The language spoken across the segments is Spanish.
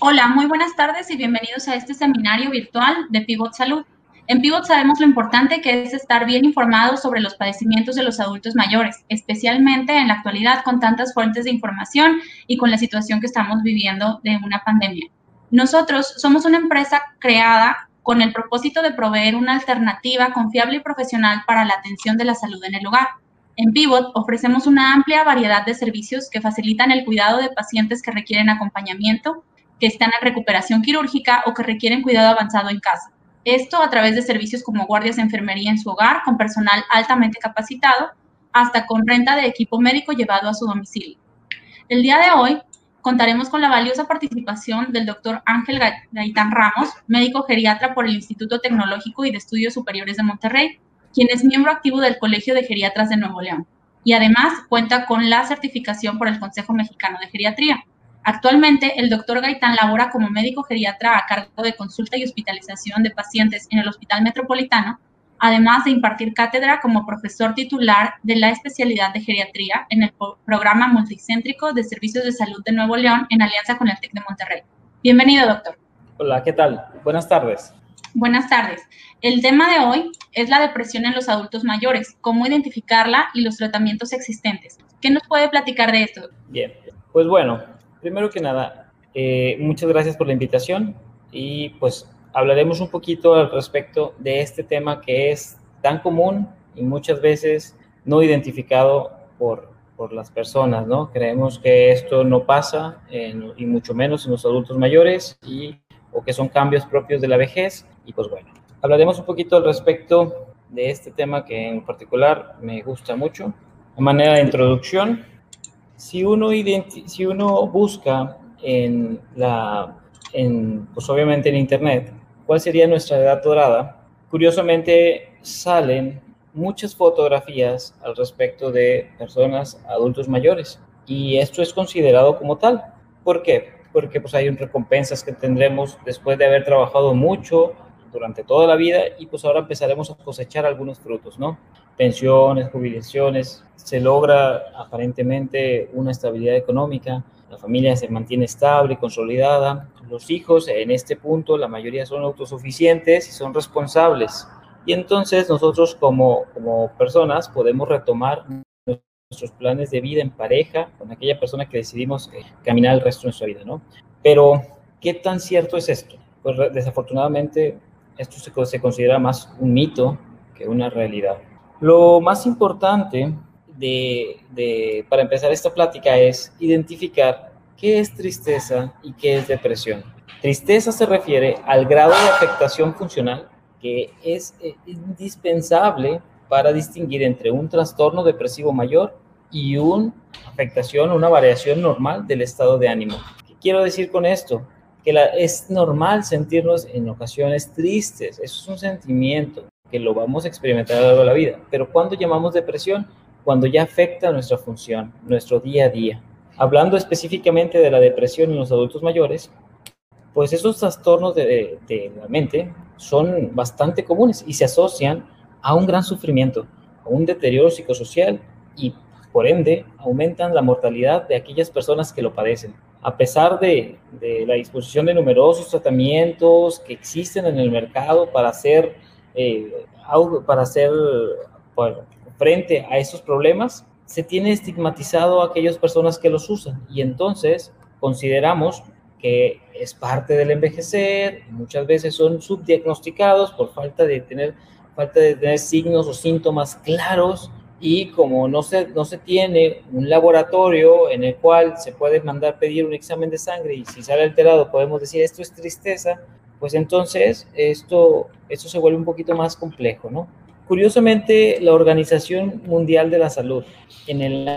Hola, muy buenas tardes y bienvenidos a este seminario virtual de Pivot Salud. En Pivot sabemos lo importante que es estar bien informados sobre los padecimientos de los adultos mayores, especialmente en la actualidad con tantas fuentes de información y con la situación que estamos viviendo de una pandemia. Nosotros somos una empresa creada con el propósito de proveer una alternativa confiable y profesional para la atención de la salud en el hogar. En Pivot ofrecemos una amplia variedad de servicios que facilitan el cuidado de pacientes que requieren acompañamiento, que están en recuperación quirúrgica o que requieren cuidado avanzado en casa. Esto a través de servicios como guardias de enfermería en su hogar con personal altamente capacitado, hasta con renta de equipo médico llevado a su domicilio. El día de hoy contaremos con la valiosa participación del doctor Ángel Gaitán Ramos, médico geriatra por el Instituto Tecnológico y de Estudios Superiores de Monterrey, quien es miembro activo del Colegio de Geriatras de Nuevo León y además cuenta con la certificación por el Consejo Mexicano de Geriatría. Actualmente, el doctor Gaitán labora como médico geriatra a cargo de consulta y hospitalización de pacientes en el Hospital Metropolitano, además de impartir cátedra como profesor titular de la especialidad de geriatría en el programa multicéntrico de servicios de salud de Nuevo León en alianza con el TEC de Monterrey. Bienvenido, doctor. Hola, ¿qué tal? Buenas tardes. Buenas tardes. El tema de hoy es la depresión en los adultos mayores, cómo identificarla y los tratamientos existentes. ¿Qué nos puede platicar de esto? Bien, pues bueno, primero que nada, eh, muchas gracias por la invitación y pues hablaremos un poquito al respecto de este tema que es tan común y muchas veces no identificado por, por las personas, ¿no? Creemos que esto no pasa y mucho menos en los adultos mayores y, o que son cambios propios de la vejez y pues bueno, hablaremos un poquito al respecto de este tema que en particular me gusta mucho. De manera de introducción, si uno, busca en la, en, pues obviamente en Internet, cuál sería nuestra edad dorada, curiosamente salen muchas fotografías al respecto de personas adultos mayores y esto es considerado como tal. ¿Por qué? Porque pues hay recompensas que tendremos después de haber trabajado mucho durante toda la vida y pues ahora empezaremos a cosechar algunos frutos, ¿no? Pensiones, jubilaciones, se logra aparentemente una estabilidad económica, la familia se mantiene estable, consolidada, los hijos en este punto la mayoría son autosuficientes y son responsables. Y entonces nosotros como, como personas podemos retomar nuestros planes de vida en pareja con aquella persona que decidimos eh, caminar el resto de nuestra vida, ¿no? Pero, ¿qué tan cierto es esto? Pues desafortunadamente esto se, se considera más un mito que una realidad. Lo más importante de, para empezar esta plática es identificar qué es tristeza y qué es depresión. Tristeza se refiere al grado de afectación funcional que es eh, indispensable para distinguir entre un trastorno depresivo mayor y una afectación, una variación normal del estado de ánimo. ¿Qué quiero decir con esto? Que es normal sentirnos en ocasiones tristes, eso es un sentimiento, que lo vamos a experimentar a lo largo de la vida. Pero cuando llamamos depresión? Cuando ya afecta nuestra función, nuestro día a día. Hablando específicamente de la depresión en los adultos mayores, pues esos trastornos de, de, la mente son bastante comunes y se asocian a un gran sufrimiento, a un deterioro psicosocial y por ende aumentan la mortalidad de aquellas personas que lo padecen. A pesar de, de la disposición de numerosos tratamientos que existen en el mercado para hacer eh, para hacer frente a esos problemas, se tiene estigmatizado a aquellas personas que los usan. Y entonces consideramos que es parte del envejecer, muchas veces son subdiagnosticados por falta de tener, falta de tener signos o síntomas claros y como no se, no se tiene un laboratorio en el cual se puede mandar pedir un examen de sangre y si sale alterado podemos decir esto es tristeza, pues entonces esto, esto se vuelve un poquito más complejo, ¿no? Curiosamente, la Organización Mundial de la Salud en el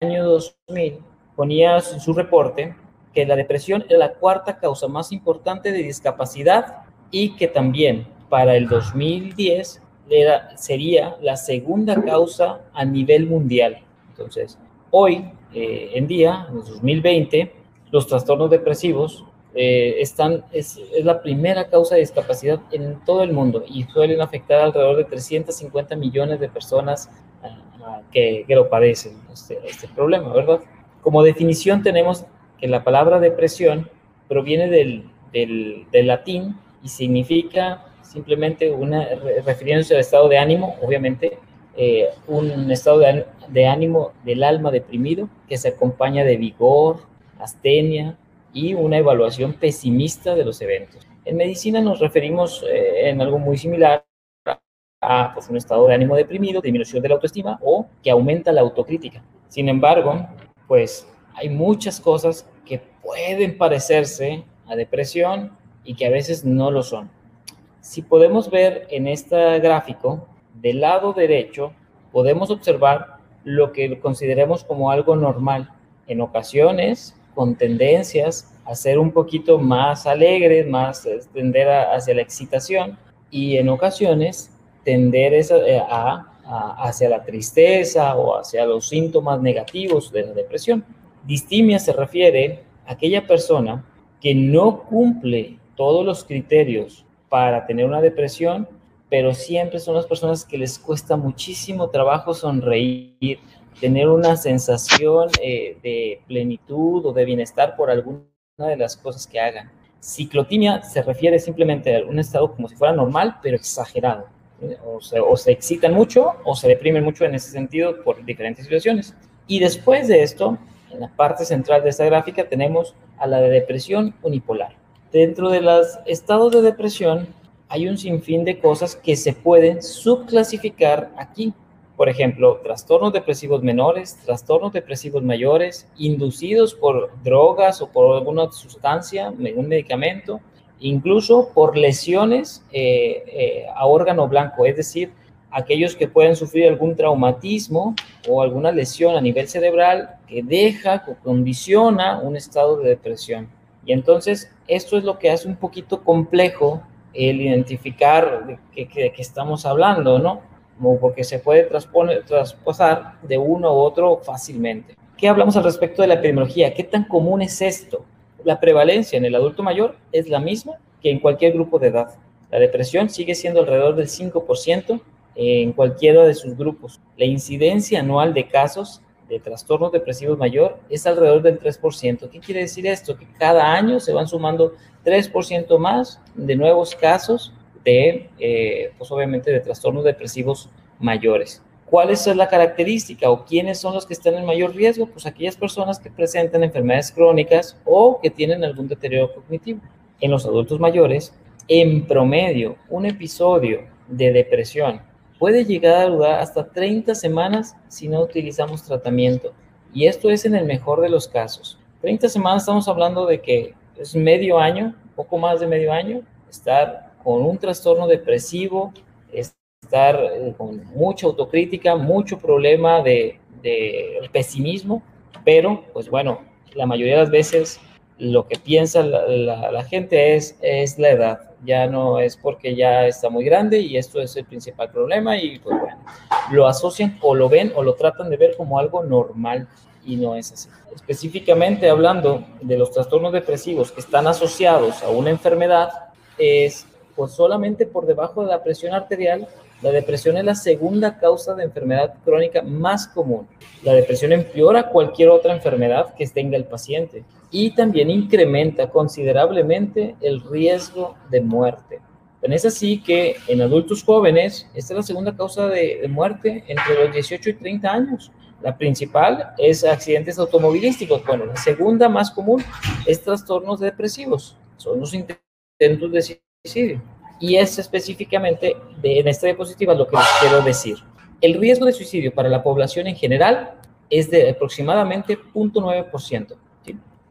año 2000 ponía en su reporte que la depresión era la cuarta causa más importante de discapacidad y que también para el 2010 era, sería la segunda causa a nivel mundial. Entonces, hoy eh, en día, en 2020, los trastornos depresivos eh, están, es, es, la primera causa de discapacidad en todo el mundo y suelen afectar alrededor de 350 millones de personas ah, que, que, lo padecen, este, este problema, ¿verdad? Como definición tenemos que la palabra depresión proviene del, del, del latín y significa simplemente una, refiriéndose al estado de ánimo, obviamente, eh, un estado de, de, ánimo del alma deprimido que se acompaña de vigor, astenia y una evaluación pesimista de los eventos. En medicina nos referimos eh, en algo muy similar a pues, un estado de ánimo deprimido, disminución de la autoestima o que aumenta la autocrítica. Sin embargo, pues hay muchas cosas que pueden parecerse a depresión y que a veces no lo son. Si podemos ver en este gráfico, del lado derecho, podemos observar lo que consideremos como algo normal. En ocasiones, con tendencias a ser un poquito más alegres, más eh, tender hacia la excitación y en ocasiones tender eh, a, hacia la tristeza o hacia los síntomas negativos de la depresión. Distimia se refiere a aquella persona que no cumple todos los criterios para tener una depresión, pero siempre son las personas que les cuesta muchísimo trabajo sonreír, tener una sensación eh, de plenitud o de bienestar por alguna de las cosas que hagan. Ciclotimia se refiere simplemente a un estado como si fuera normal, pero exagerado. O, se, o se excitan mucho o se deprimen mucho en ese sentido por diferentes situaciones. Y después de esto, en la parte central de esta gráfica tenemos a la de depresión unipolar. Dentro de los estados de depresión hay un sinfín de cosas que se pueden subclasificar aquí. Por ejemplo, trastornos depresivos menores, trastornos depresivos mayores, inducidos por drogas o por alguna sustancia, un medicamento, incluso por lesiones eh, eh, a órgano blanco, es decir, aquellos que pueden sufrir algún traumatismo o alguna lesión a nivel cerebral que deja o condiciona un estado de depresión. Y entonces esto es lo que hace un poquito complejo el identificar de qué, estamos hablando, ¿no? Como porque se puede traspasar de uno a otro fácilmente. ¿Qué hablamos al respecto de la epidemiología? ¿Qué tan común es esto? La prevalencia en el adulto mayor es la misma que en cualquier grupo de edad. La depresión sigue siendo alrededor del 5% en cualquiera de sus grupos. La incidencia anual de casos de trastornos depresivos mayor es alrededor del 3%. ¿Qué quiere decir esto? Que cada año se van sumando 3% más de nuevos casos de, eh, pues obviamente, de trastornos depresivos mayores. ¿Cuál es la característica o quiénes son los que están en mayor riesgo? Pues aquellas personas que presentan enfermedades crónicas o que tienen algún deterioro cognitivo. En los adultos mayores, en promedio, un episodio de depresión puede llegar a durar hasta 30 semanas si no utilizamos tratamiento. Y esto es en el mejor de los casos. 30 semanas estamos hablando de que es medio año, poco más de medio año, estar con un trastorno depresivo, estar eh, con mucha autocrítica, mucho problema de, pesimismo, pero pues bueno, la mayoría de las veces lo que piensa la, la gente es, es la edad ya no es porque ya está muy grande y esto es el principal problema y pues bueno, lo asocian o lo ven o lo tratan de ver como algo normal y no es así. Específicamente hablando de los trastornos depresivos que están asociados a una enfermedad, es pues solamente por debajo de la presión arterial, la depresión es la segunda causa de enfermedad crónica más común. La depresión empeora cualquier otra enfermedad que tenga el paciente y también incrementa considerablemente el riesgo de muerte. Es así que en adultos jóvenes, esta es la segunda causa de, muerte entre los 18 y 30 años. La principal es accidentes automovilísticos. Bueno, la segunda más común es trastornos depresivos. Son los intentos de suicidio. Y es específicamente de, en esta diapositiva lo que les quiero decir. El riesgo de suicidio para la población en general es de aproximadamente 0.9%.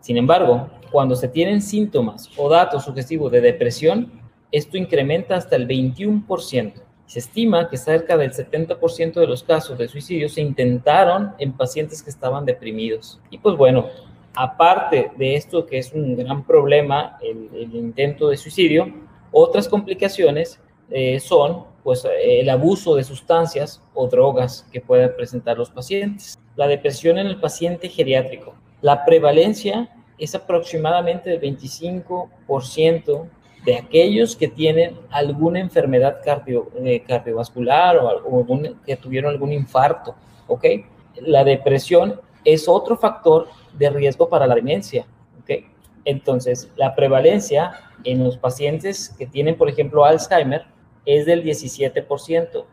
Sin embargo, cuando se tienen síntomas o datos sugestivos de depresión, esto incrementa hasta el 21%. Se estima que cerca del 70% de los casos de suicidio se intentaron en pacientes que estaban deprimidos. Y pues bueno, aparte de esto que es un gran problema, el, intento de suicidio, otras complicaciones eh, son pues, el abuso de sustancias o drogas que puedan presentar los pacientes. La depresión en el paciente geriátrico. La prevalencia es aproximadamente del 25% de aquellos que tienen alguna enfermedad cardio, eh, cardiovascular o, que tuvieron algún infarto, ¿ok? La depresión es otro factor de riesgo para la demencia, ¿ok? Entonces, la prevalencia en los pacientes que tienen, por ejemplo, Alzheimer es del 17%.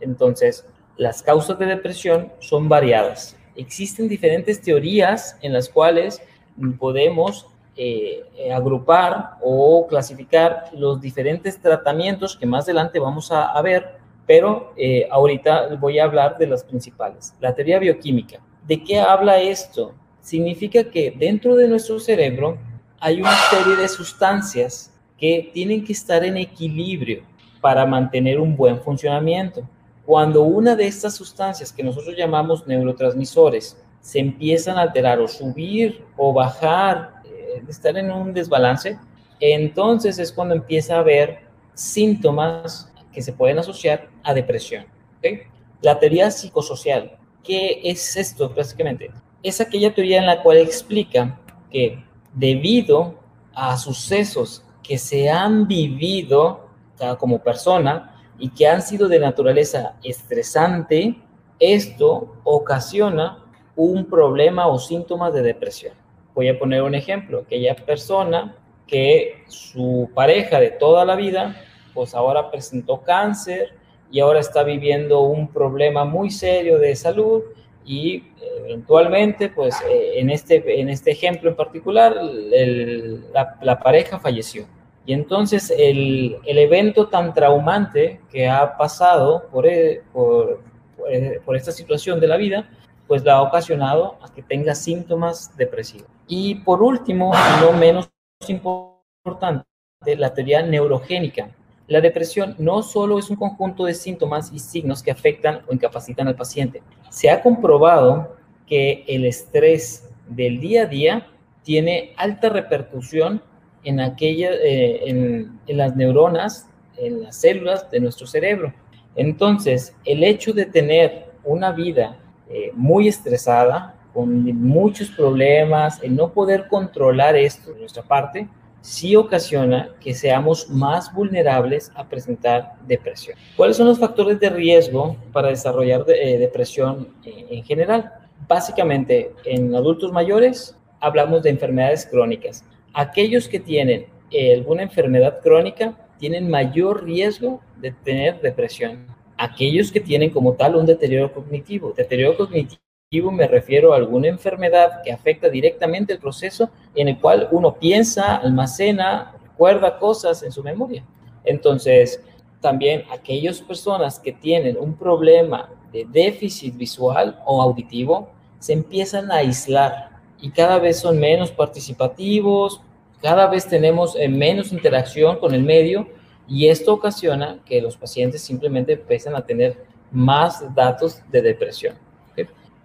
Entonces, las causas de depresión son variadas. Existen diferentes teorías en las cuales podemos eh, agrupar o clasificar los diferentes tratamientos que más adelante vamos a, ver, pero eh, ahorita voy a hablar de las principales. La teoría bioquímica. ¿De qué habla esto? Significa que dentro de nuestro cerebro hay una serie de sustancias que tienen que estar en equilibrio para mantener un buen funcionamiento. Cuando una de estas sustancias que nosotros llamamos neurotransmisores se empiezan a alterar o subir o bajar, eh, estar en un desbalance, entonces es cuando empieza a haber síntomas que se pueden asociar a depresión. La teoría psicosocial, ¿qué es esto básicamente? Es aquella teoría en la cual explica que debido a sucesos que se han vivido como persona, y que han sido de naturaleza estresante, esto ocasiona un problema o síntomas de depresión. Voy a poner un ejemplo, aquella persona que su pareja de toda la vida, pues ahora presentó cáncer y ahora está viviendo un problema muy serio de salud y eventualmente, pues eh, en, este, en este ejemplo en particular, la pareja falleció. Y entonces el, el, evento tan traumante que ha pasado por, e, por, e, por, esta situación de la vida, pues la ha ocasionado a que tenga síntomas depresivos. Y por último, no menos importante, la teoría neurogénica. La depresión no solo es un conjunto de síntomas y signos que afectan o incapacitan al paciente. Se ha comprobado que el estrés del día a día tiene alta repercusión en, aquella, eh, en, las neuronas, en las células de nuestro cerebro. Entonces, el hecho de tener una vida eh, muy estresada, con muchos problemas, el no poder controlar esto de nuestra parte, sí ocasiona que seamos más vulnerables a presentar depresión. ¿Cuáles son los factores de riesgo para desarrollar eh, depresión en general? Básicamente, en adultos mayores hablamos de enfermedades crónicas aquellos que tienen eh, alguna enfermedad crónica tienen mayor riesgo de tener depresión. Aquellos que tienen como tal un deterioro cognitivo. Deterioro cognitivo me refiero a alguna enfermedad que afecta directamente el proceso en el cual uno piensa, almacena, recuerda cosas en su memoria. Entonces, también aquellas personas que tienen un problema de déficit visual o auditivo se empiezan a aislar y cada vez son menos participativos, cada vez tenemos eh, menos interacción con el medio y esto ocasiona que los pacientes simplemente empiecen a tener más datos de depresión.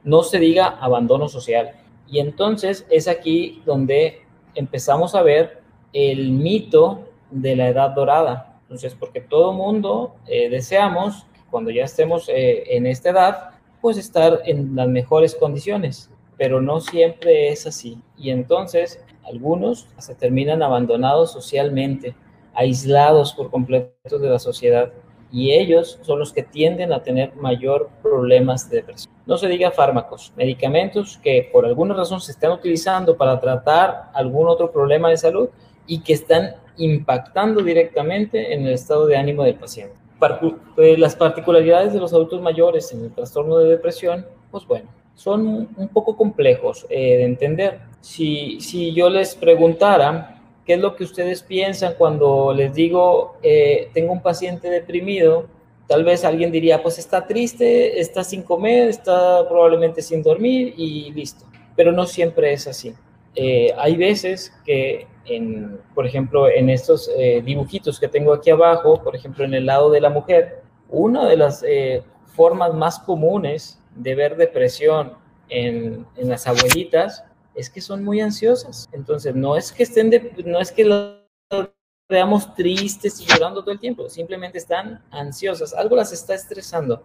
No se diga abandono social. Y entonces es aquí donde empezamos a ver el mito de la edad dorada. Entonces, porque todo mundo eh, deseamos, cuando ya estemos eh, en esta edad, pues estar en las mejores condiciones pero no siempre es así. Y entonces algunos se terminan abandonados socialmente, aislados por completo de la sociedad. Y ellos son los que tienden a tener mayor problemas de depresión. No se diga fármacos, medicamentos que por alguna razón se están utilizando para tratar algún otro problema de salud y que están impactando directamente en el estado de ánimo del paciente. Eh, las particularidades de los adultos mayores en el trastorno de depresión, pues bueno, son un poco complejos eh, de entender. Si, si yo les preguntara qué es lo que ustedes piensan cuando les digo, eh, tengo un paciente deprimido, tal vez alguien diría, pues está triste, está sin comer, está probablemente sin dormir y listo. Pero no siempre es así. Eh, hay veces que, en, por ejemplo, en estos dibujitos que tengo aquí abajo, por ejemplo, en el lado de la mujer, una de las formas más comunes de ver depresión en, en, las abuelitas es que son muy ansiosas. Entonces, no es que estén, de, no es que las veamos tristes y llorando todo el tiempo, simplemente están ansiosas, algo las está estresando.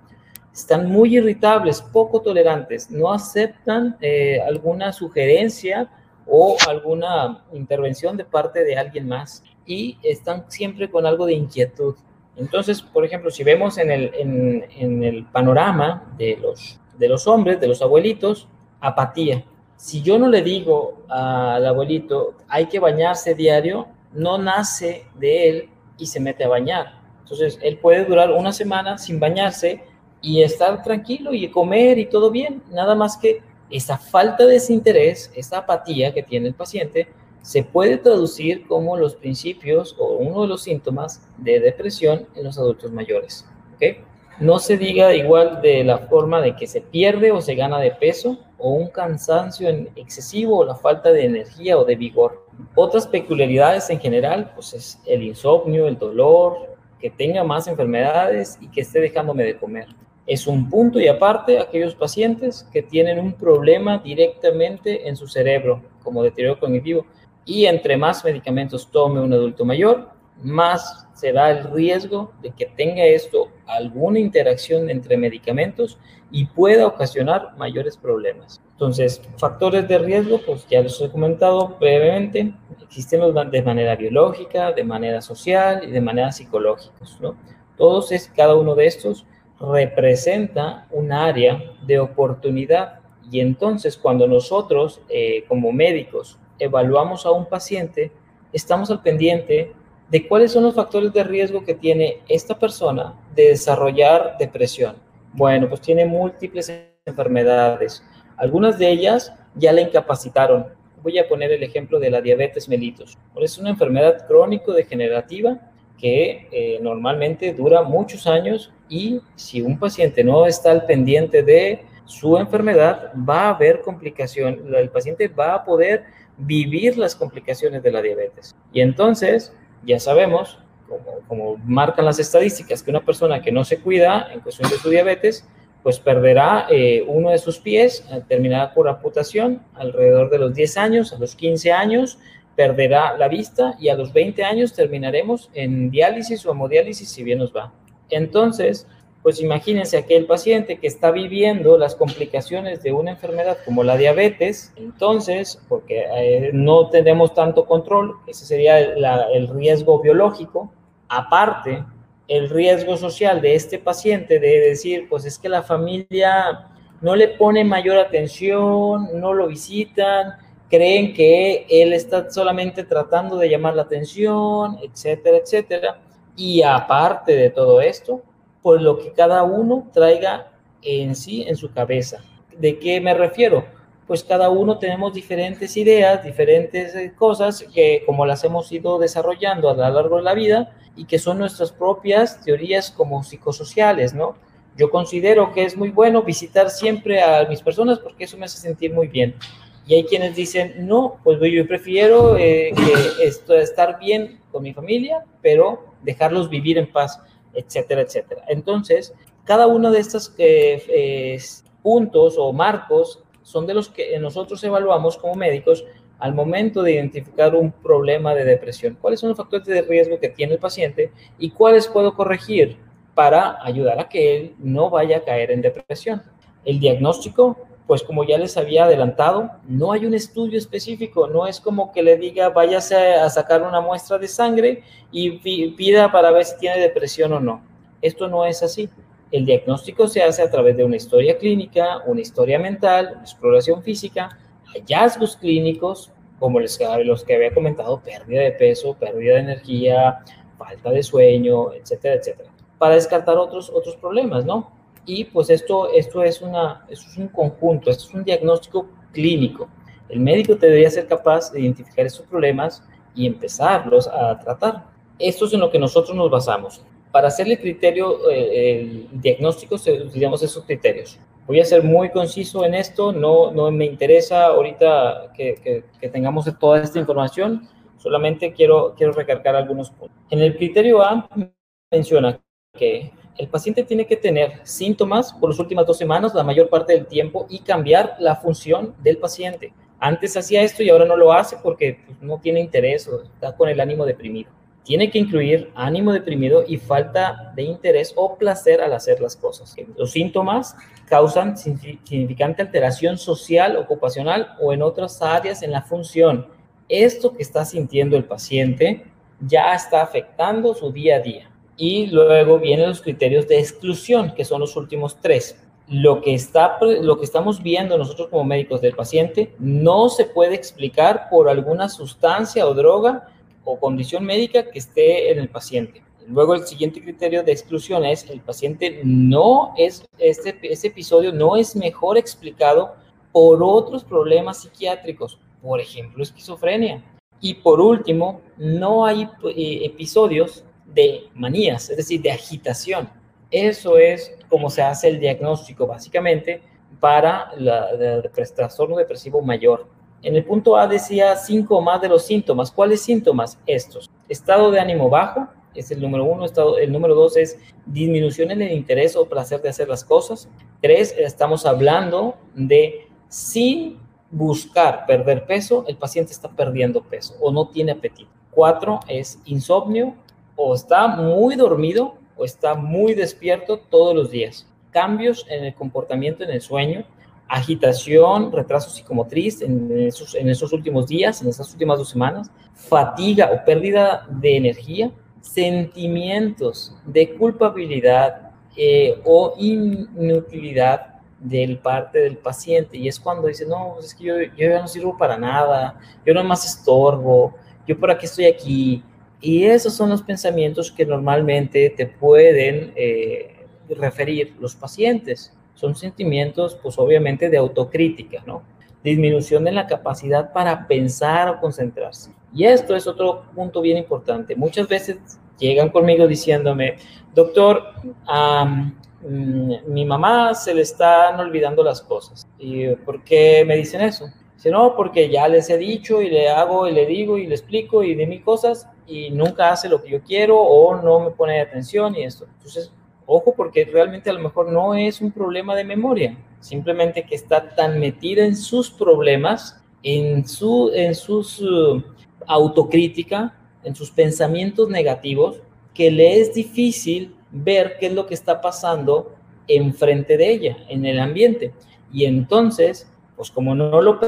Están muy irritables, poco tolerantes, no aceptan eh, alguna sugerencia o alguna intervención de parte de alguien más y están siempre con algo de inquietud. Entonces, por ejemplo, si vemos en el, en, en el panorama de los de los hombres, de los abuelitos, apatía. Si yo no le digo al abuelito, hay que bañarse diario, no nace de él y se mete a bañar. Entonces, él puede durar una semana sin bañarse y estar tranquilo y comer y todo bien. Nada más que esa falta de desinterés, esa apatía que tiene el paciente, se puede traducir como los principios o uno de los síntomas de depresión en los adultos mayores. ¿okay? No se diga igual de la forma de que se pierde o se gana de peso o un cansancio excesivo o la falta de energía o de vigor. Otras peculiaridades en general, pues es el insomnio, el dolor, que tenga más enfermedades y que esté dejándome de comer. Es un punto y aparte aquellos pacientes que tienen un problema directamente en su cerebro, como deterioro cognitivo, y entre más medicamentos tome un adulto mayor, más será el riesgo de que tenga esto alguna interacción entre medicamentos y pueda ocasionar mayores problemas. Entonces, factores de riesgo, pues ya los he comentado brevemente, existen de manera biológica, de manera social y de manera psicológica, ¿no? Todos es, cada uno de estos representa un área de oportunidad y entonces cuando nosotros eh, como médicos evaluamos a un paciente, estamos al pendiente de cuáles son los factores de riesgo que tiene esta persona de desarrollar depresión. Bueno, pues tiene múltiples enfermedades. Algunas de ellas ya la incapacitaron. Voy a poner el ejemplo de la diabetes mellitus. Es una enfermedad crónico-degenerativa que eh, normalmente dura muchos años y si un paciente no está al pendiente de su enfermedad, va a haber complicación. El paciente va a poder vivir las complicaciones de la diabetes. Y entonces, ya sabemos, como, marcan las estadísticas, que una persona que no se cuida en cuestión de su diabetes, pues perderá eh, uno de sus pies, eh, terminará por amputación alrededor de los 10 años, a los 15 años, perderá la vista y a los 20 años terminaremos en diálisis o hemodiálisis si bien nos va. Entonces, pues imagínense aquel paciente que está viviendo las complicaciones de una enfermedad como la diabetes, entonces, porque eh, no tenemos tanto control, ese sería el riesgo biológico, aparte el riesgo social de este paciente de decir, pues es que la familia no le pone mayor atención, no lo visitan, creen que él está solamente tratando de llamar la atención, etcétera, etcétera. Y aparte de todo esto, por lo que cada uno traiga en sí, en su cabeza. ¿De qué me refiero? Pues cada uno tenemos diferentes ideas, diferentes eh, cosas que como las hemos ido desarrollando a lo largo de la vida y que son nuestras propias teorías como psicosociales, ¿no? Yo considero que es muy bueno visitar siempre a mis personas porque eso me hace sentir muy bien. Y hay quienes dicen, no, pues yo prefiero eh, que esto, estar bien con mi familia, pero dejarlos vivir en paz etcétera, etcétera. Entonces, cada uno de estos eh, puntos o marcos son de los que nosotros evaluamos como médicos al momento de identificar un problema de depresión. ¿Cuáles son los factores de riesgo que tiene el paciente y cuáles puedo corregir para ayudar a que él no vaya a caer en depresión? El diagnóstico pues como ya les había adelantado, no hay un estudio específico, no es como que le diga váyase a sacar una muestra de sangre y pida para ver si tiene depresión o no. Esto no es así. El diagnóstico se hace a través de una historia clínica, una historia mental, exploración física, hallazgos clínicos, como los que había comentado, pérdida de peso, pérdida de energía, falta de sueño, etcétera, etcétera, para descartar otros, otros problemas, ¿no? Y pues esto, esto, es una, es un conjunto, esto es un diagnóstico clínico. El médico debería ser capaz de identificar estos problemas y empezarlos a tratar. Esto es en lo que nosotros nos basamos. Para hacer el criterio, eh, el diagnóstico, utilizamos esos criterios. Voy a ser muy conciso en esto, no, no me interesa ahorita que, que, que tengamos toda esta información, solamente quiero, quiero recargar algunos puntos. En el criterio A menciona que el paciente tiene que tener síntomas por las últimas dos semanas, la mayor parte del tiempo, y cambiar la función del paciente. Antes hacía esto y ahora no lo hace porque pues, no tiene interés o está con el ánimo deprimido. Tiene que incluir ánimo deprimido y falta de interés o placer al hacer las cosas. Los síntomas causan significante alteración social, ocupacional o en otras áreas en la función. Esto que está sintiendo el paciente ya está afectando su día a día. Y luego vienen los criterios de exclusión, que son los últimos tres. lo que, está, lo que estamos viendo nosotros como médicos del paciente no se puede explicar por alguna sustancia o droga o condición médica que esté en el paciente. Luego el siguiente criterio de exclusión es el paciente no es, este, este episodio no es mejor explicado por otros problemas psiquiátricos, por ejemplo, esquizofrenia. Y por último, no hay eh, episodios de manías, es decir, de agitación. Eso es como se hace el diagnóstico básicamente para el trastorno depresivo mayor. En el punto A decía cinco o más de los síntomas. ¿Cuáles síntomas? Estos. Estado de ánimo bajo, es el número uno. Estado, el número dos es disminución en el interés o placer de hacer las cosas. Tres, estamos hablando de sin buscar perder peso, el paciente está perdiendo peso o no tiene apetito. Cuatro es insomnio o está muy dormido o está muy despierto todos los días. Cambios en el comportamiento, en el sueño, agitación, retraso psicomotriz en esos, en esos últimos días, en esas últimas dos semanas, fatiga o pérdida de energía, sentimientos de culpabilidad eh, o inutilidad del parte del paciente y es cuando dice, no, pues es que yo, yo ya no sirvo para nada, yo no más estorbo, yo por aquí estoy aquí. Y esos son los pensamientos que normalmente te pueden eh, referir los pacientes. Son sentimientos, pues obviamente, de autocrítica, ¿no? Disminución en la capacidad para pensar o concentrarse. Y esto es otro punto bien importante. Muchas veces llegan conmigo diciéndome, doctor, Mm, mi mamá se le están olvidando las cosas. ¿Y por qué me dicen eso? Dice, no, porque ya les he dicho y le hago y le digo y le explico y de mis cosas y nunca hace lo que yo quiero o no me pone atención y esto. Entonces, ojo, porque realmente a lo mejor no es un problema de memoria, simplemente que está tan metida en sus problemas, en su en sus uh, autocrítica, en sus pensamientos negativos, que le es difícil ver qué es lo que está pasando enfrente de ella, en el ambiente. Y entonces, pues como no lo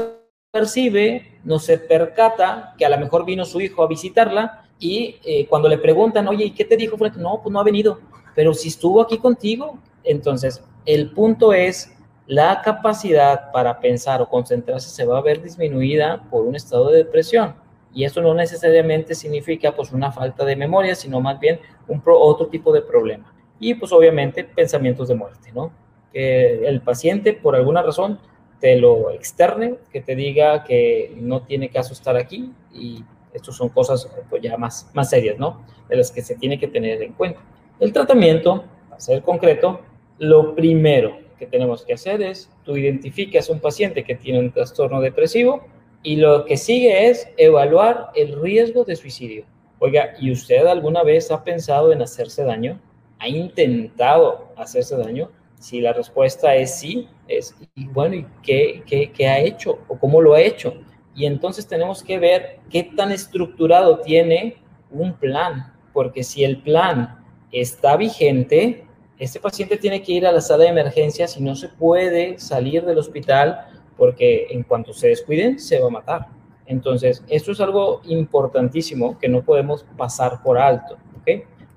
percibe, no se percata que a lo mejor vino su hijo a visitarla y eh, cuando le preguntan, oye, ¿y qué te dijo? No, pues no ha venido, pero si estuvo aquí contigo. Entonces, el punto es, la capacidad para pensar o concentrarse se va a ver disminuida por un estado de depresión. Y eso no necesariamente significa pues una falta de memoria, sino más bien un otro tipo de problema. Y pues obviamente pensamientos de muerte, ¿no? Que el paciente por alguna razón te lo externe, que te diga que no tiene caso estar aquí y estas son cosas pues, ya más, más serias, ¿no? De las que se tiene que tener en cuenta. El tratamiento, para ser concreto, lo primero que tenemos que hacer es, tú identificas un paciente que tiene un trastorno depresivo, y lo que sigue es evaluar el riesgo de suicidio. Oiga, ¿y usted alguna vez ha pensado en hacerse daño? ¿Ha intentado hacerse daño? Si la respuesta es sí, es, y bueno, ¿y qué, qué, qué ha hecho o cómo lo ha hecho? Y entonces tenemos que ver qué tan estructurado tiene un plan, porque si el plan está vigente, este paciente tiene que ir a la sala de emergencias y no se puede salir del hospital porque en cuanto se descuiden, se va a matar. Entonces, esto es algo importantísimo que no podemos pasar por alto.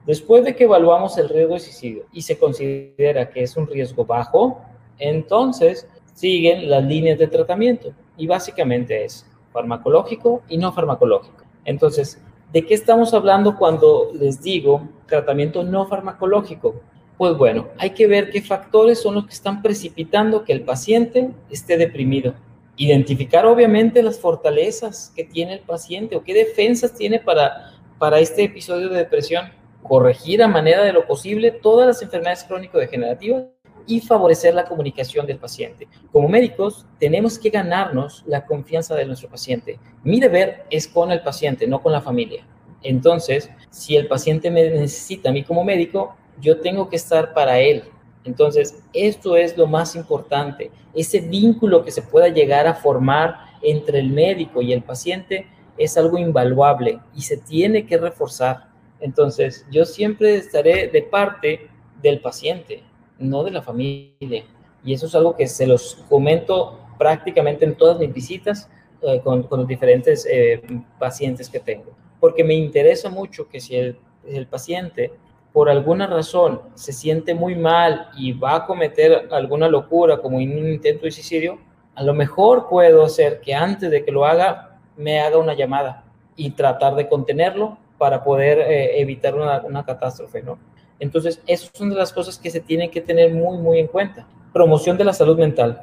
Después de que evaluamos el riesgo de suicidio y se considera que es un riesgo bajo, entonces siguen las líneas de tratamiento y básicamente es farmacológico y no farmacológico. Entonces, ¿de qué estamos hablando cuando les digo tratamiento no farmacológico? Pues bueno, hay que ver qué factores son los que están precipitando que el paciente esté deprimido. Identificar obviamente las fortalezas que tiene el paciente o qué defensas tiene para, para este episodio de depresión. Corregir a manera de lo posible todas las enfermedades crónico-degenerativas y favorecer la comunicación del paciente. Como médicos, tenemos que ganarnos la confianza de nuestro paciente. Mi deber es con el paciente, no con la familia. Entonces, si el paciente me necesita a mí como médico, yo tengo que estar para él. Entonces, esto es lo más importante, ese vínculo que se pueda llegar a formar entre el médico y el paciente es algo invaluable y se tiene que reforzar. Entonces, yo siempre estaré de parte del paciente, no de la familia. Y eso es algo que se los comento prácticamente en todas mis visitas eh, con, los diferentes eh, pacientes que tengo. Porque me interesa mucho que si el, el paciente por alguna razón se siente muy mal y va a cometer alguna locura como un intento de suicidio, a lo mejor puedo hacer que antes de que lo haga, me haga una llamada y tratar de contenerlo para poder eh, evitar una, una, catástrofe, ¿no? Entonces, esas son de las cosas que se tienen que tener muy, muy en cuenta. Promoción de la salud mental.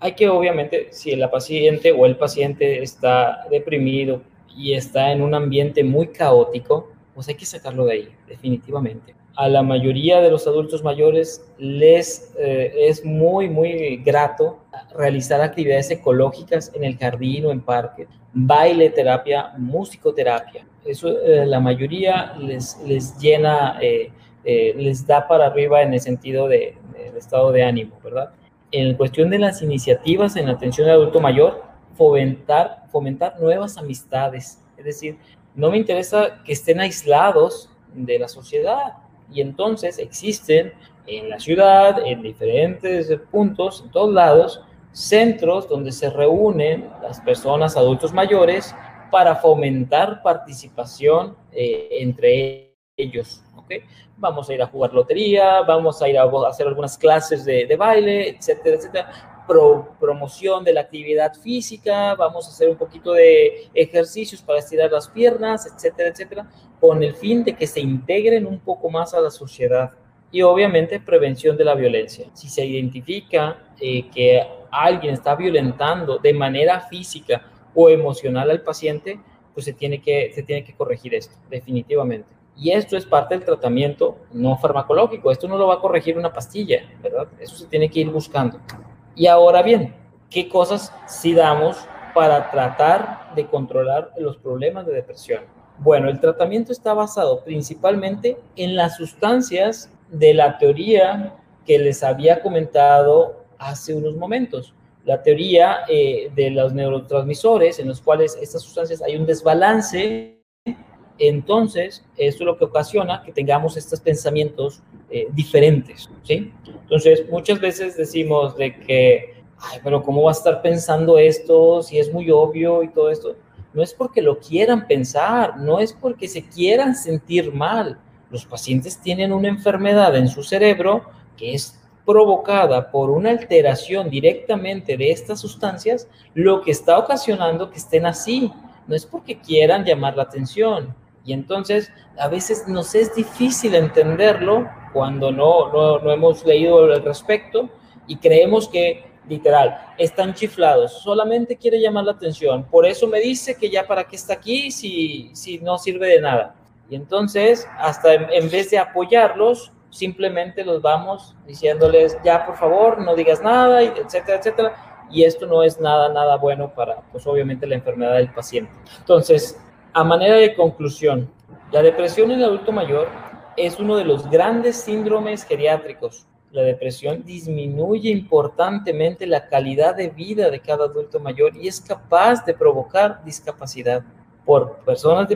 Hay que, obviamente, si la paciente o el paciente está deprimido y está en un ambiente muy caótico, pues hay que sacarlo de ahí, definitivamente. A la mayoría de los adultos mayores les eh, es muy, muy grato realizar actividades ecológicas en el jardín o en parque, baile, terapia, musicoterapia. Eso eh, la mayoría les, les llena, eh, les da para arriba en el sentido de, de, estado de ánimo, ¿verdad? En cuestión de las iniciativas en atención al adulto mayor, fomentar, fomentar nuevas amistades, es decir, no me interesa que estén aislados de la sociedad. Y entonces existen en la ciudad, en diferentes puntos, en todos lados, centros donde se reúnen las personas adultos mayores para fomentar participación eh, entre ellos. ¿Okay? Vamos a ir a jugar lotería, vamos a ir a hacer algunas clases de, de baile, etcétera, etcétera promoción de la actividad física, vamos a hacer un poquito de ejercicios para estirar las piernas, etcétera, etcétera, con el fin de que se integren un poco más a la sociedad. Y obviamente prevención de la violencia. Si se identifica eh, que alguien está violentando de manera física o emocional al paciente, pues se tiene que, se tiene que corregir esto, definitivamente. Y esto es parte del tratamiento no farmacológico. Esto no lo va a corregir una pastilla, ¿verdad? Eso se tiene que ir buscando. Y ahora bien, ¿qué cosas sí damos para tratar de controlar los problemas de depresión? Bueno, el tratamiento está basado principalmente en las sustancias de la teoría que les había comentado hace unos momentos. La teoría eh, de los neurotransmisores en los cuales estas sustancias hay un desbalance, entonces esto es lo que ocasiona que tengamos estos pensamientos eh, diferentes, ¿sí? Entonces, muchas veces decimos de que, ay, pero ¿cómo va a estar pensando esto si es muy obvio y todo esto? No es porque lo quieran pensar, no es porque se quieran sentir mal. Los pacientes tienen una enfermedad en su cerebro que es provocada por una alteración directamente de estas sustancias, lo que está ocasionando que estén así. No es porque quieran llamar la atención. Y entonces a veces nos es difícil entenderlo cuando no, no, no hemos leído al respecto y creemos que literal, están chiflados, solamente quiere llamar la atención, por eso me dice que ya para qué está aquí si, si no sirve de nada. Y entonces, hasta en, vez de apoyarlos, simplemente los vamos diciéndoles, ya por favor, no digas nada, etcétera, etcétera. Y esto no es nada, nada bueno para, pues obviamente, la enfermedad del paciente. Entonces, a manera de conclusión, la depresión en el adulto mayor es uno de los grandes síndromes geriátricos. La depresión disminuye importantemente la calidad de vida de cada adulto mayor y es capaz de provocar discapacidad. Por personas,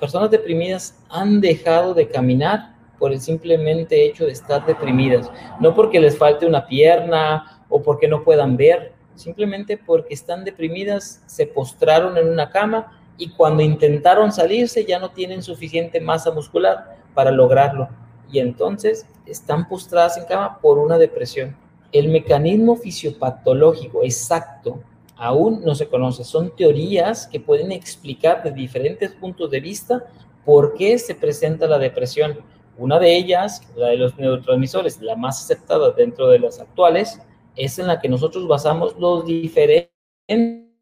personas deprimidas han dejado de caminar por el simplemente hecho de estar deprimidas, no porque les falte una pierna o porque no puedan ver, simplemente porque están deprimidas, se postraron en una cama y cuando intentaron salirse ya no tienen suficiente masa muscular para lograrlo y entonces están postradas en cama por una depresión. El mecanismo fisiopatológico exacto aún no se conoce. Son teorías que pueden explicar de diferentes puntos de vista por qué se presenta la depresión. Una de ellas, la de los neurotransmisores, la más aceptada dentro de las actuales, es en la que nosotros basamos los diferentes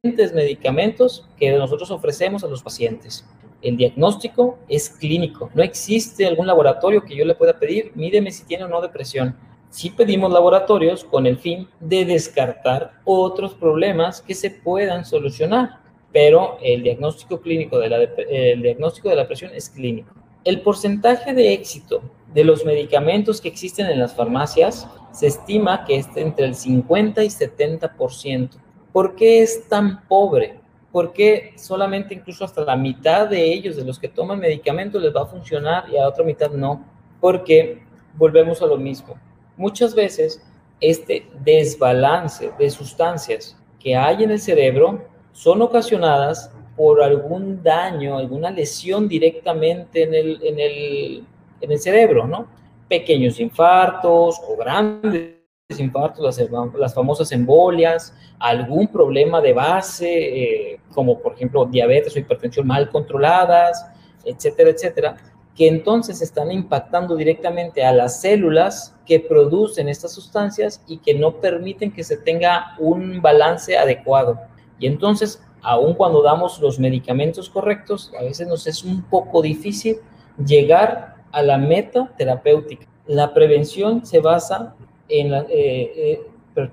medicamentos que nosotros ofrecemos a los pacientes. El diagnóstico es clínico. No existe algún laboratorio que yo le pueda pedir, mídeme si tiene o no depresión. Sí pedimos laboratorios con el fin de descartar otros problemas que se puedan solucionar, pero el diagnóstico clínico de la, el diagnóstico de la depresión es clínico. El porcentaje de éxito de los medicamentos que existen en las farmacias se estima que es entre el 50 y 70%. ¿Por qué es tan pobre? ¿Por qué solamente incluso hasta la mitad de ellos, de los que toman medicamentos, les va a funcionar y a otra mitad no? Porque volvemos a lo mismo. Muchas veces este desbalance de sustancias que hay en el cerebro son ocasionadas por algún daño, alguna lesión directamente en el, en el, en el cerebro, ¿no? Pequeños infartos o grandes infartos, las, famosas embolias, algún problema de base, eh, como por ejemplo diabetes o hipertensión mal controladas, etcétera, etcétera, que entonces están impactando directamente a las células que producen estas sustancias y que no permiten que se tenga un balance adecuado. Y entonces, aun cuando damos los medicamentos correctos, a veces nos es un poco difícil llegar a la meta terapéutica. La prevención se basa en la, eh, eh,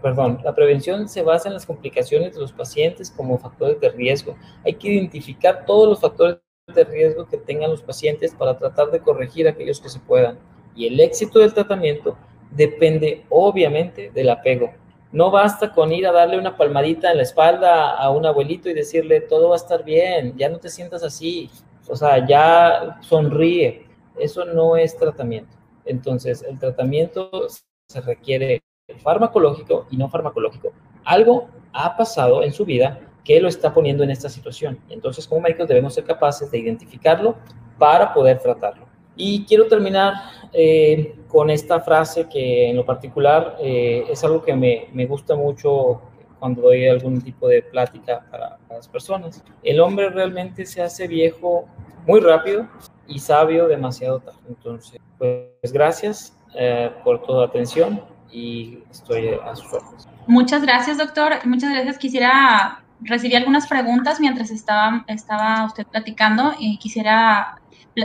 perdón, la prevención se basa en las complicaciones de los pacientes como factores de riesgo. Hay que identificar todos los factores de riesgo que tengan los pacientes para tratar de corregir aquellos que se puedan. Y el éxito del tratamiento depende obviamente del apego. No basta con ir a darle una palmadita en la espalda a un abuelito y decirle todo va a estar bien, ya no te sientas así, o sea, ya sonríe. Eso no es tratamiento. Entonces, el tratamiento se requiere farmacológico y no farmacológico. Algo ha pasado en su vida que lo está poniendo en esta situación. Entonces, como médicos debemos ser capaces de identificarlo para poder tratarlo. Y quiero terminar eh, con esta frase que en lo particular eh, es algo que me, me, gusta mucho cuando doy algún tipo de plática para, las personas. El hombre realmente se hace viejo muy rápido y sabio demasiado tarde. Entonces, pues gracias eh, por toda atención y estoy a sus órdenes. Muchas gracias, doctor. Muchas gracias. Quisiera recibir algunas preguntas mientras estaba, estaba usted platicando y quisiera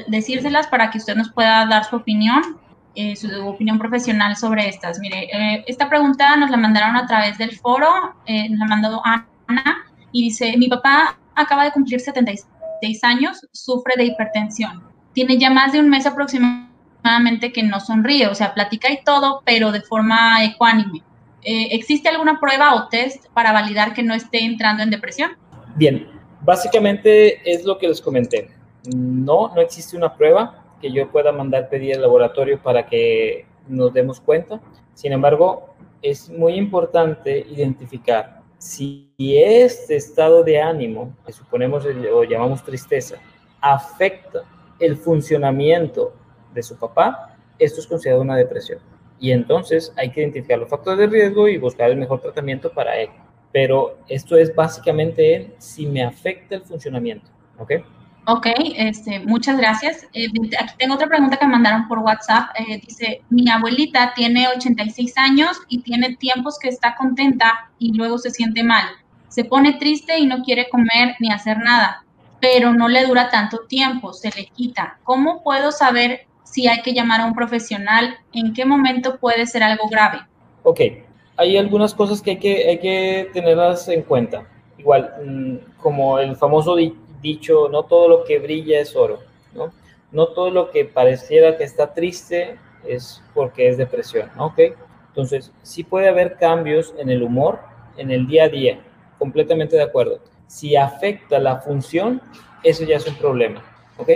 decírselas para que usted nos pueda dar su opinión, eh, su opinión profesional sobre estas. Mire, eh, esta pregunta nos la mandaron a través del foro, nos la mandó Ana y dice, mi papá acaba de cumplir 76 años, sufre de hipertensión. Tiene ya más de un mes aproximadamente que no sonríe, o sea, platica y todo, pero de forma ecuánime. Eh, ¿Existe alguna prueba o test para validar que no esté entrando en depresión? Bien, básicamente es lo que les comenté. No, no existe una prueba que yo pueda mandar pedir al laboratorio para que nos demos cuenta. Sin embargo, es muy importante identificar si este estado de ánimo, que suponemos o llamamos tristeza, afecta el funcionamiento de su papá, esto es considerado una depresión. Y entonces hay que identificar los factores de riesgo y buscar el mejor tratamiento para él. Pero esto es básicamente si me afecta el funcionamiento. ¿Ok? Ok, este, muchas gracias. Eh, aquí tengo otra pregunta que mandaron por WhatsApp. Eh, dice, mi abuelita tiene 86 años y tiene tiempos que está contenta y luego se siente mal. Se pone triste y no quiere comer ni hacer nada, pero no le dura tanto tiempo, se le quita. ¿Cómo puedo saber si hay que llamar a un profesional, en qué momento puede ser algo grave. Ok, hay algunas cosas que hay que, tenerlas en cuenta. Igual, mm, como el famoso dicho, no todo lo que brilla es oro, ¿no? No todo lo que pareciera que está triste es porque es depresión, ¿ok? Entonces, sí puede haber cambios en el humor, en el día a día, completamente de acuerdo. Si afecta la función, eso ya es un problema, ¿ok?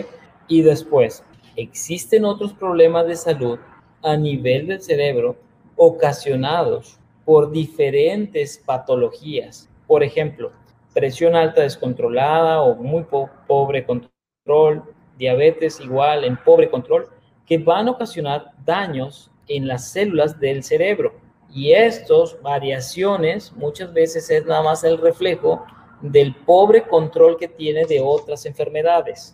Y después, existen otros problemas de salud a nivel del cerebro ocasionados por diferentes patologías. Por ejemplo, presión alta descontrolada o muy pobre control, diabetes igual en pobre control, que van a ocasionar daños en las células del cerebro. Y estas variaciones muchas veces es nada más el reflejo del pobre control que tiene de otras enfermedades.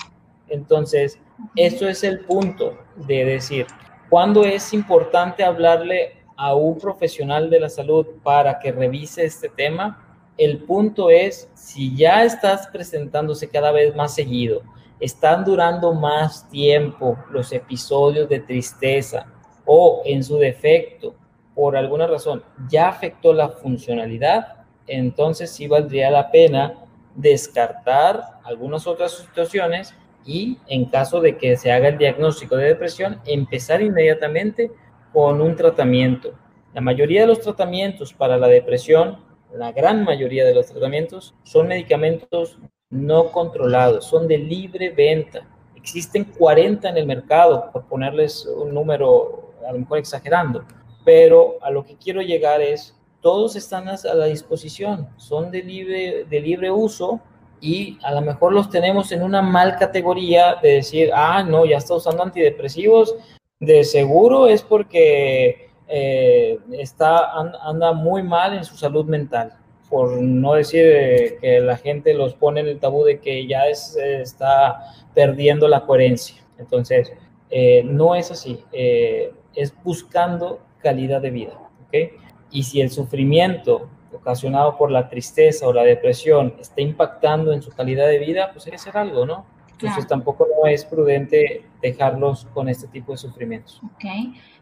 Entonces, eso es el punto de decir, ¿cuándo es importante hablarle a un profesional de la salud para que revise este tema? El punto es, si ya estás presentándose cada vez más seguido, están durando más tiempo los episodios de tristeza o en su defecto, por alguna razón, ya afectó la funcionalidad, entonces sí valdría la pena descartar algunas otras situaciones y en caso de que se haga el diagnóstico de depresión, empezar inmediatamente con un tratamiento. La mayoría de los tratamientos para la depresión, la gran mayoría de los tratamientos, son medicamentos no controlados, son de libre venta. Existen 40 en el mercado, por ponerles un número a lo mejor exagerando, pero a lo que quiero llegar es, todos están a la disposición, son de libre, de libre uso y a lo mejor los tenemos en una mal categoría de decir, ah, no, ya está usando antidepresivos, de seguro es porque eh, está, anda muy mal en su salud mental, por no decir eh, que la gente los pone en el tabú de que ya es, está perdiendo la coherencia. Entonces, eh, no es así, es buscando calidad de vida. ¿okay? Y si el sufrimiento ocasionado por la tristeza o la depresión está impactando en su calidad de vida, pues hay que hacer algo, ¿no? Entonces tampoco no es prudente dejarlos con este tipo de sufrimientos. Ok.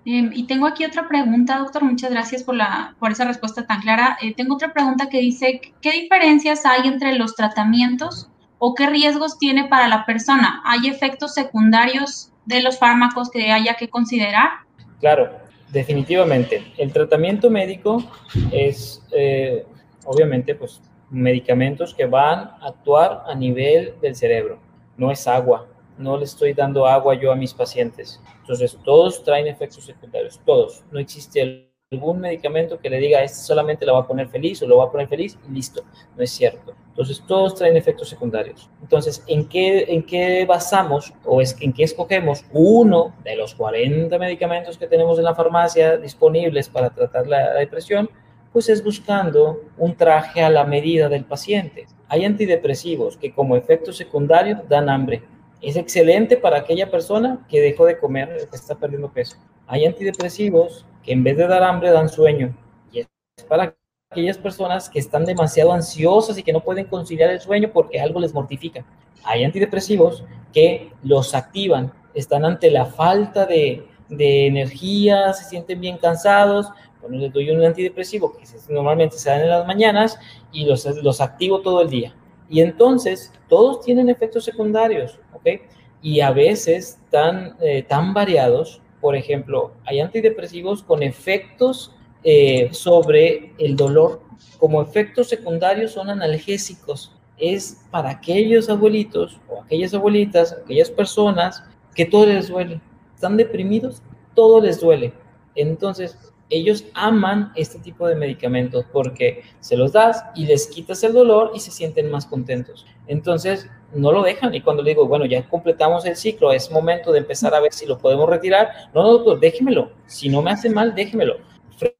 Em, y tengo aquí otra pregunta, doctor. Muchas gracias por, la, por esa respuesta tan clara. Eh, tengo otra pregunta que dice, ¿qué diferencias hay entre los tratamientos o qué riesgos tiene para la persona? ¿Hay efectos secundarios de los fármacos que haya que considerar? Claro, definitivamente. El tratamiento médico es, eh, obviamente, pues medicamentos que van a actuar a nivel del cerebro. No es agua. No le estoy dando agua yo a mis pacientes. Entonces, todos traen efectos secundarios. Todos. No existe el algún medicamento que le diga, este solamente lo va a poner feliz o lo va a poner feliz y listo. No es cierto. Entonces, todos traen efectos secundarios. Entonces, ¿en qué, en qué basamos o es, en qué escogemos uno de los 40 medicamentos que tenemos en la farmacia disponibles para tratar la, depresión? Pues es buscando un traje a la medida del paciente. Hay antidepresivos que como efecto secundario dan hambre. Es excelente para aquella persona que dejó de comer, que está perdiendo peso. Hay antidepresivos que en vez de dar hambre dan sueño. Y es para aquellas personas que están demasiado ansiosas y que no pueden conciliar el sueño porque algo les mortifica. Hay antidepresivos que los activan, están ante la falta de, de energía, se sienten bien cansados. Bueno, les doy un antidepresivo que normalmente se dan en las mañanas y los, los activo todo el día. Y entonces todos tienen efectos secundarios, ¿ok? Y a veces tan, eh, tan variados por ejemplo, hay antidepresivos con efectos eh, sobre el dolor. Como efectos secundarios son analgésicos. Es para aquellos abuelitos o aquellas abuelitas, aquellas personas que todo les duele. Están deprimidos, todo les duele. Entonces, ellos aman este tipo de medicamentos porque se los das y les quitas el dolor y se sienten más contentos. Entonces, no lo dejan. Y cuando le digo, bueno, ya completamos el ciclo, es momento de empezar a ver si lo podemos retirar. No, no, doctor, déjemelo. Si no me hace mal, déjemelo.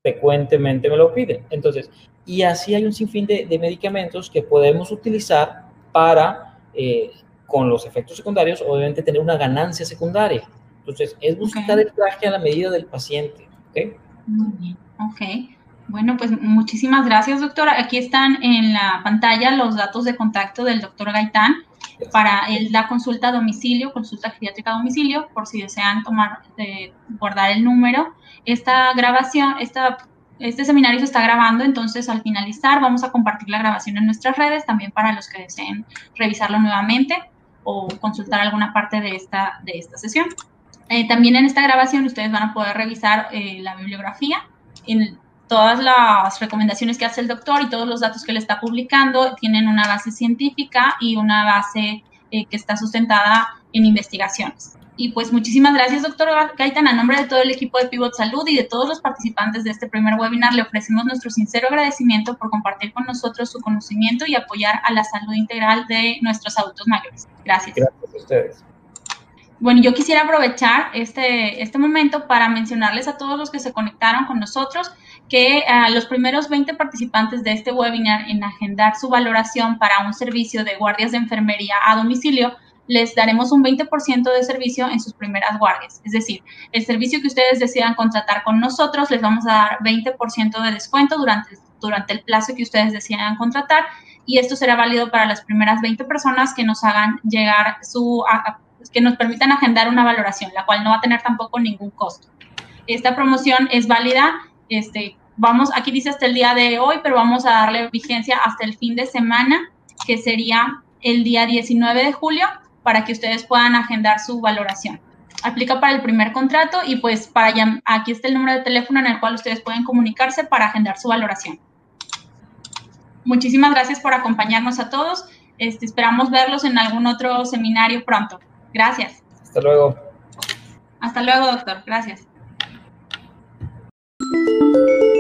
Frecuentemente me lo piden. Entonces, y así hay un sinfín de, medicamentos que podemos utilizar para, eh, con los efectos secundarios, obviamente tener una ganancia secundaria. Entonces, es buscar el traje a la medida del paciente. ¿ok? Muy bien, ok. Bueno, pues muchísimas gracias, doctora. Aquí están en la pantalla los datos de contacto del doctor Gaitán para la consulta a domicilio, consulta geriátrica domicilio, por si desean tomar, eh, guardar el número. Esta grabación, esta, este seminario se está grabando, entonces al finalizar vamos a compartir la grabación en nuestras redes, también para los que deseen revisarlo nuevamente o consultar alguna parte de esta, de esta sesión. Eh, también en esta grabación ustedes van a poder revisar eh, la bibliografía en todas las recomendaciones que hace el doctor y todos los datos que le está publicando tienen una base científica y una base eh, que está sustentada en investigaciones. Y pues muchísimas gracias, doctor Gaitan. A nombre de todo el equipo de Pivot Salud y de todos los participantes de este primer webinar, le ofrecemos nuestro sincero agradecimiento por compartir con nosotros su conocimiento y apoyar a la salud integral de nuestros adultos mayores. Gracias. Gracias a ustedes. Bueno, yo quisiera aprovechar este, este momento para mencionarles a todos los que se conectaron con nosotros que a los primeros 20 participantes de este webinar en agendar su valoración para un servicio de guardias de enfermería a domicilio, les daremos un 20% de servicio en sus primeras guardias. Es decir, el servicio que ustedes decidan contratar con nosotros, les vamos a dar 20% de descuento durante, durante el plazo que ustedes decidan contratar y esto será válido para las primeras 20 personas que nos hagan llegar su, que nos permitan agendar una valoración, la cual no va a tener tampoco ningún costo. Esta promoción es válida este, vamos, aquí dice hasta el día de hoy, pero vamos a darle vigencia hasta el fin de semana, que sería el día 19 de julio, para que ustedes puedan agendar su valoración. Aplica para el primer contrato y pues para aquí está el número de teléfono en el cual ustedes pueden comunicarse para agendar su valoración. Muchísimas gracias por acompañarnos a todos. Este, esperamos verlos en algún otro seminario pronto. Gracias. Hasta luego. Hasta luego, doctor. Gracias. Música